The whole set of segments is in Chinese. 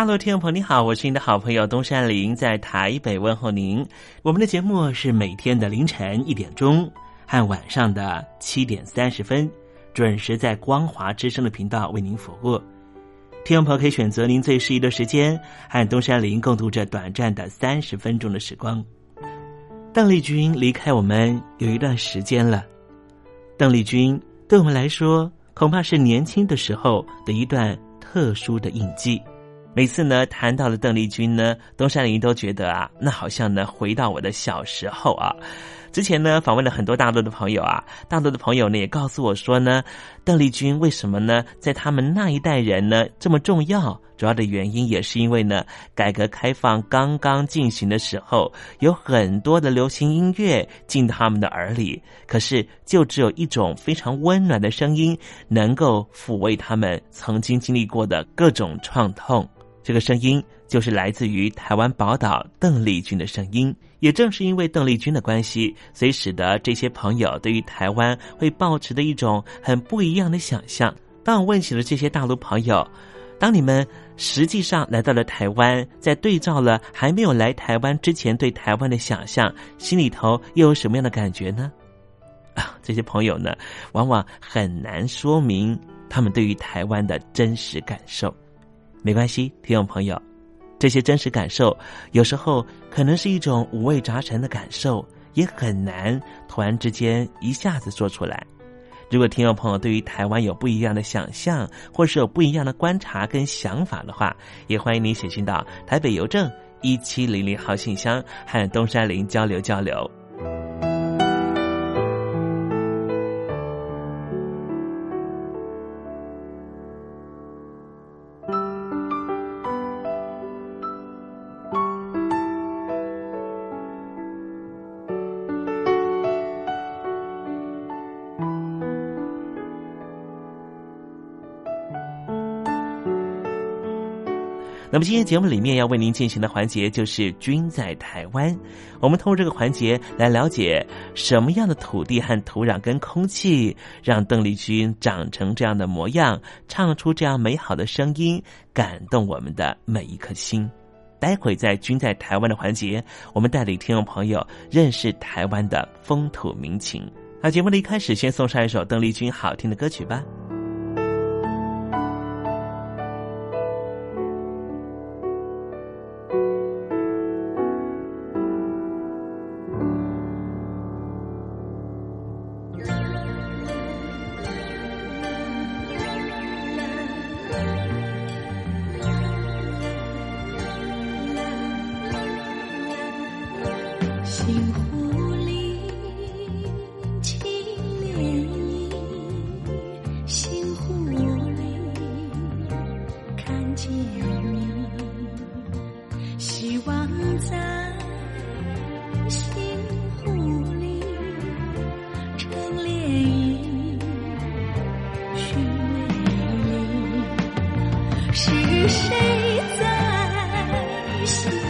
大陆听众朋友，你好，我是您的好朋友东山林，在台北问候您。我们的节目是每天的凌晨一点钟和晚上的七点三十分，准时在光华之声的频道为您服务。听众朋友可以选择您最适宜的时间，和东山林共度这短暂的三十分钟的时光。邓丽君离开我们有一段时间了，邓丽君对我们来说，恐怕是年轻的时候的一段特殊的印记。每次呢谈到了邓丽君呢，东山林都觉得啊，那好像呢回到我的小时候啊。之前呢访问了很多大陆的朋友啊，大陆的朋友呢也告诉我说呢，邓丽君为什么呢在他们那一代人呢这么重要？主要的原因也是因为呢，改革开放刚刚进行的时候，有很多的流行音乐进他们的耳里，可是就只有一种非常温暖的声音，能够抚慰他们曾经经历过的各种创痛。这个声音就是来自于台湾宝岛邓丽君的声音。也正是因为邓丽君的关系，所以使得这些朋友对于台湾会抱持的一种很不一样的想象。当我问起了这些大陆朋友，当你们实际上来到了台湾，在对照了还没有来台湾之前对台湾的想象，心里头又有什么样的感觉呢？啊，这些朋友呢，往往很难说明他们对于台湾的真实感受。没关系，听众朋友，这些真实感受有时候可能是一种五味杂陈的感受，也很难突然之间一下子说出来。如果听众朋友对于台湾有不一样的想象，或是有不一样的观察跟想法的话，也欢迎你写信到台北邮政一七零零号信箱，和东山林交流交流。么今天节目里面要为您进行的环节就是“君在台湾”。我们通过这个环节来了解什么样的土地和土壤跟空气，让邓丽君长成这样的模样，唱出这样美好的声音，感动我们的每一颗心。待会在“君在台湾”的环节，我们带领听众朋友认识台湾的风土民情。那节目的一开始，先送上一首邓丽君好听的歌曲吧。Peace.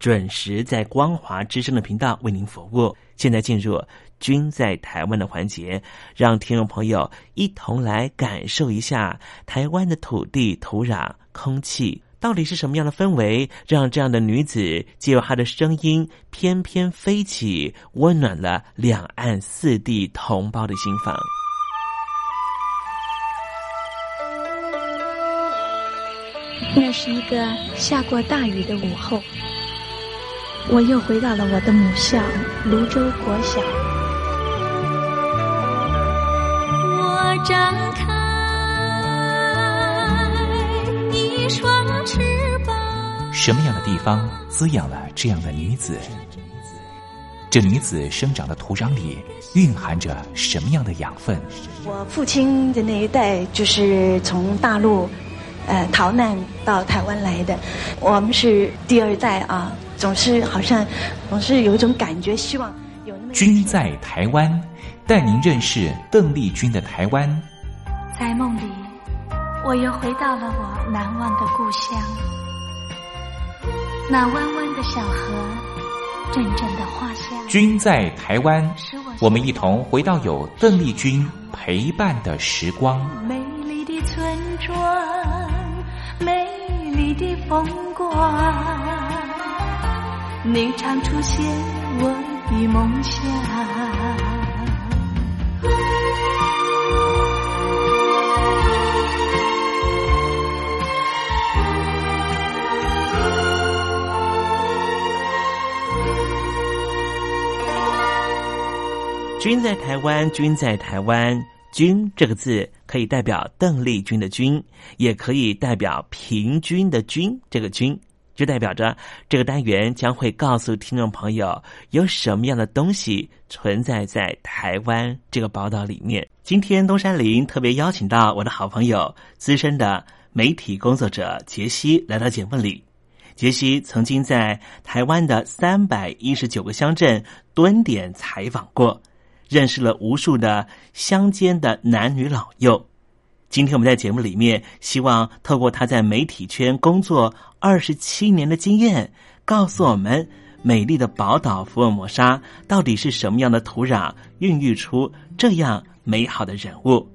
准时在光华之声的频道为您服务。现在进入。君在台湾的环节，让听众朋友一同来感受一下台湾的土地、土壤、空气到底是什么样的氛围，让这样的女子借由她的声音翩翩飞起，温暖了两岸四地同胞的心房。那是一个下过大雨的午后，我又回到了我的母校泸州国小。我张开一双翅膀。什么样的地方滋养了这样的女子？这女子生长的土壤里蕴含着什么样的养分？我父亲的那一代就是从大陆呃逃难到台湾来的，我们是第二代啊，总是好像总是有一种感觉，希望有那么。君在台湾。带您认识邓丽君的台湾。在梦里，我又回到了我难忘的故乡。那弯弯的小河，阵阵的花香。君在台湾，我们一同回到有邓丽君陪伴的时光。美丽的村庄，美丽的风光，你常出现我的梦乡。君在台湾，君在台湾，君这个字可以代表邓丽君的君，也可以代表平均的均。这个均就代表着这个单元将会告诉听众朋友有什么样的东西存在在台湾这个宝岛里面。今天东山林特别邀请到我的好朋友、资深的媒体工作者杰西来到节目里。杰西曾经在台湾的三百一十九个乡镇蹲点采访过。认识了无数的乡间的男女老幼。今天我们在节目里面，希望透过他在媒体圈工作二十七年的经验，告诉我们美丽的宝岛福尔摩沙到底是什么样的土壤孕育出这样美好的人物。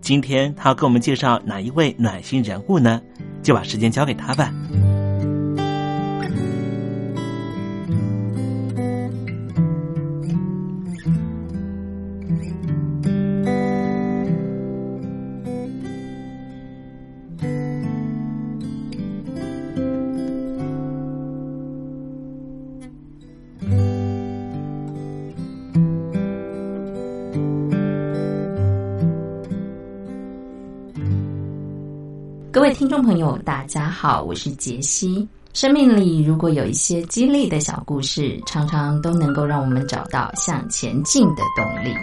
今天他要给我们介绍哪一位暖心人物呢？就把时间交给他吧。听众朋友，大家好，我是杰西。生命里如果有一些激励的小故事，常常都能够让我们找到向前进的动力。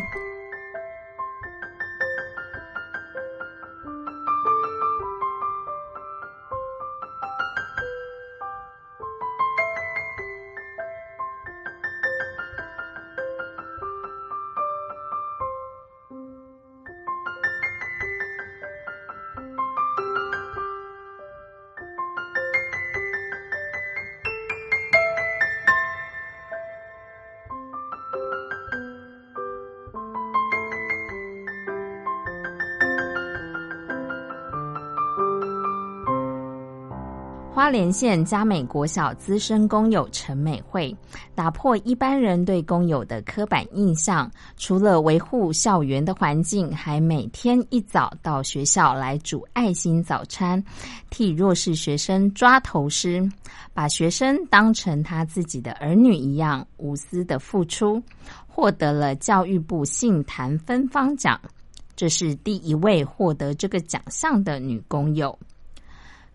花莲县嘉美国小资深工友陈美惠，打破一般人对工友的刻板印象，除了维护校园的环境，还每天一早到学校来煮爱心早餐，替弱势学生抓头虱，把学生当成他自己的儿女一样，无私的付出，获得了教育部杏坛芬芳奖，这是第一位获得这个奖项的女工友。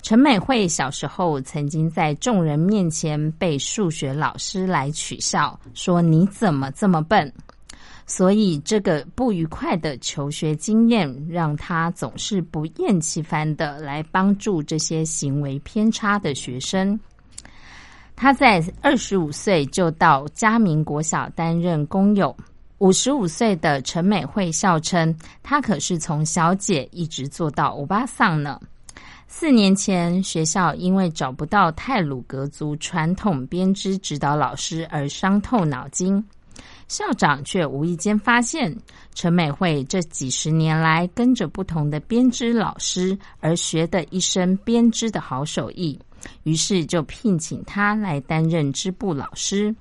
陈美惠小时候曾经在众人面前被数学老师来取笑，说你怎么这么笨？所以这个不愉快的求学经验，让他总是不厌其烦的来帮助这些行为偏差的学生。他在二十五岁就到嘉明国小担任工友，五十五岁的陈美惠笑称，她可是从小姐一直做到欧巴桑呢。四年前，学校因为找不到泰鲁格族传统编织指导老师而伤透脑筋。校长却无意间发现陈美惠这几十年来跟着不同的编织老师而学的一身编织的好手艺，于是就聘请他来担任织布老师。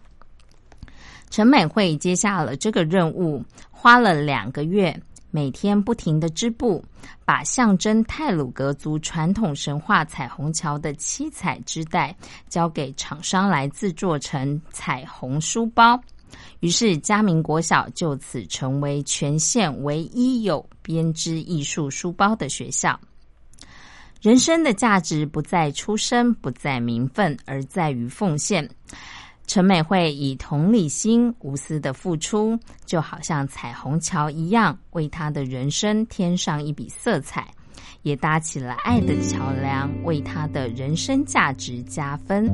陈美惠接下了这个任务，花了两个月。每天不停的织布，把象征泰鲁格族传统神话彩虹桥的七彩织带交给厂商来制作成彩虹书包。于是嘉明国小就此成为全县唯一有编织艺术书包的学校。人生的价值不在出身，不在名分，而在于奉献。陈美惠以同理心、无私的付出，就好像彩虹桥一样，为她的人生添上一笔色彩，也搭起了爱的桥梁，为她的人生价值加分。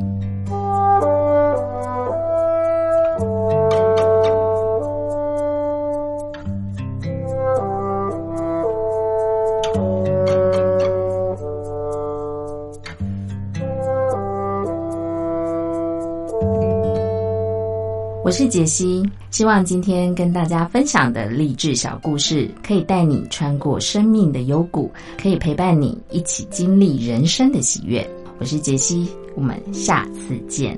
我是杰西，希望今天跟大家分享的励志小故事，可以带你穿过生命的幽谷，可以陪伴你一起经历人生的喜悦。我是杰西，我们下次见。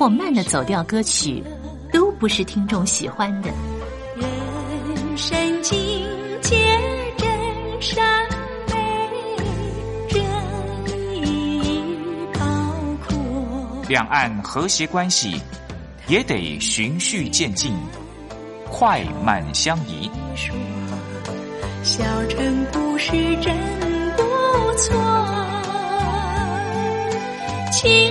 或慢的走调歌曲，都不是听众喜欢的。人生境界真善美，真意高阔。两岸和谐关系也得循序渐进，快慢相宜。小城故事真不错，亲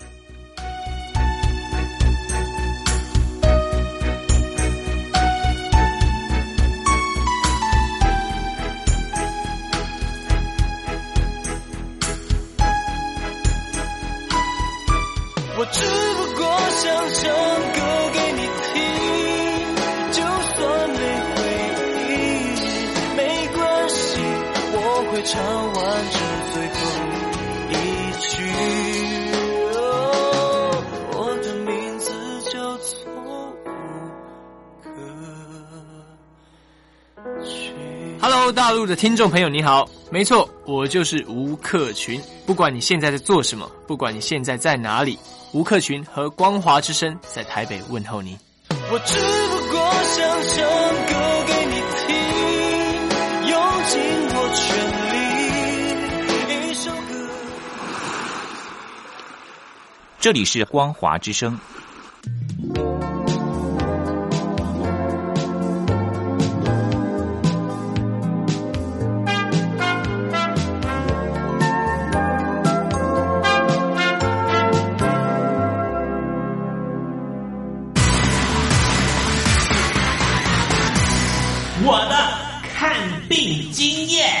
会唱完这最后一句。哦我的名字叫做吴克群。Hello，大陆的听众朋友，你好，没错，我就是吴克群。不管你现在在做什么，不管你现在在哪里，吴克群和光华之声在台北问候你。我只不过想唱歌给你听，用尽我全这里是光华之声，我的看病经验。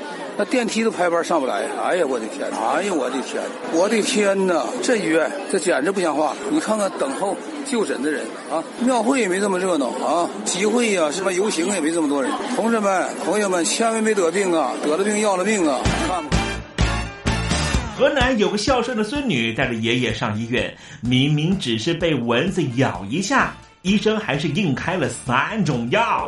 那电梯都排班上不来，哎呀，我的天！哎呀，我的天！我的天哪！这医院这简直不像话！你看看等候就诊的人啊，庙会也没这么热闹啊，集会呀、什么游行也没这么多人。同志们、朋友们，千万别得病啊！得了病要了命啊！看看。河南有个孝顺的孙女带着爷爷上医院，明明只是被蚊子咬一下，医生还是硬开了三种药。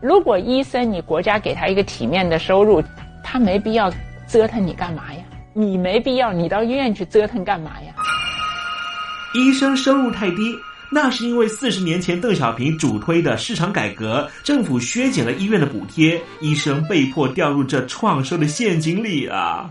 如果医生你国家给他一个体面的收入，他没必要折腾你干嘛呀？你没必要你到医院去折腾干嘛呀？医生收入太低，那是因为四十年前邓小平主推的市场改革，政府削减了医院的补贴，医生被迫掉入这创收的陷阱里啊！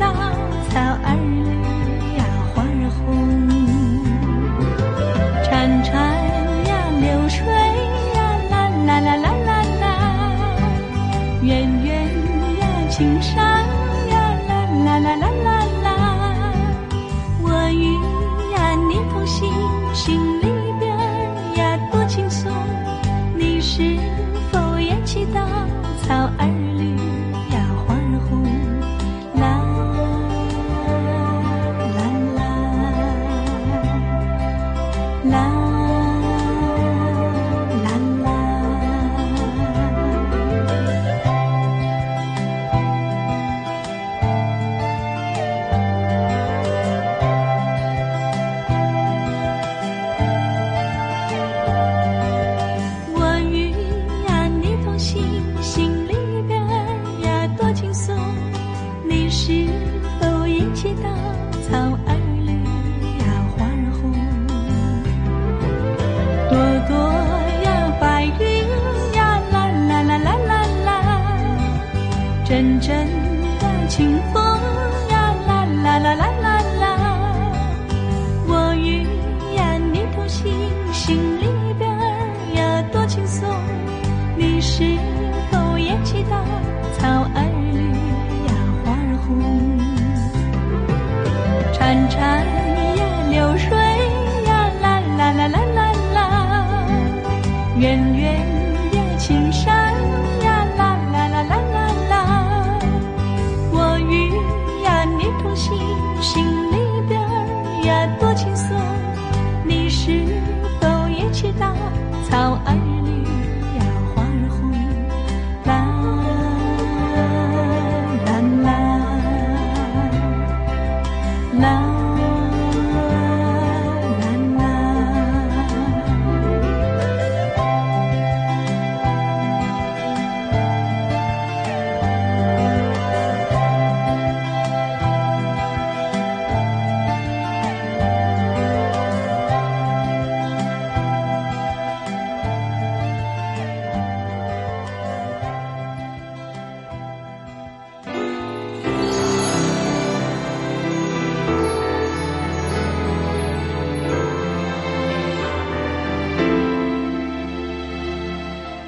呀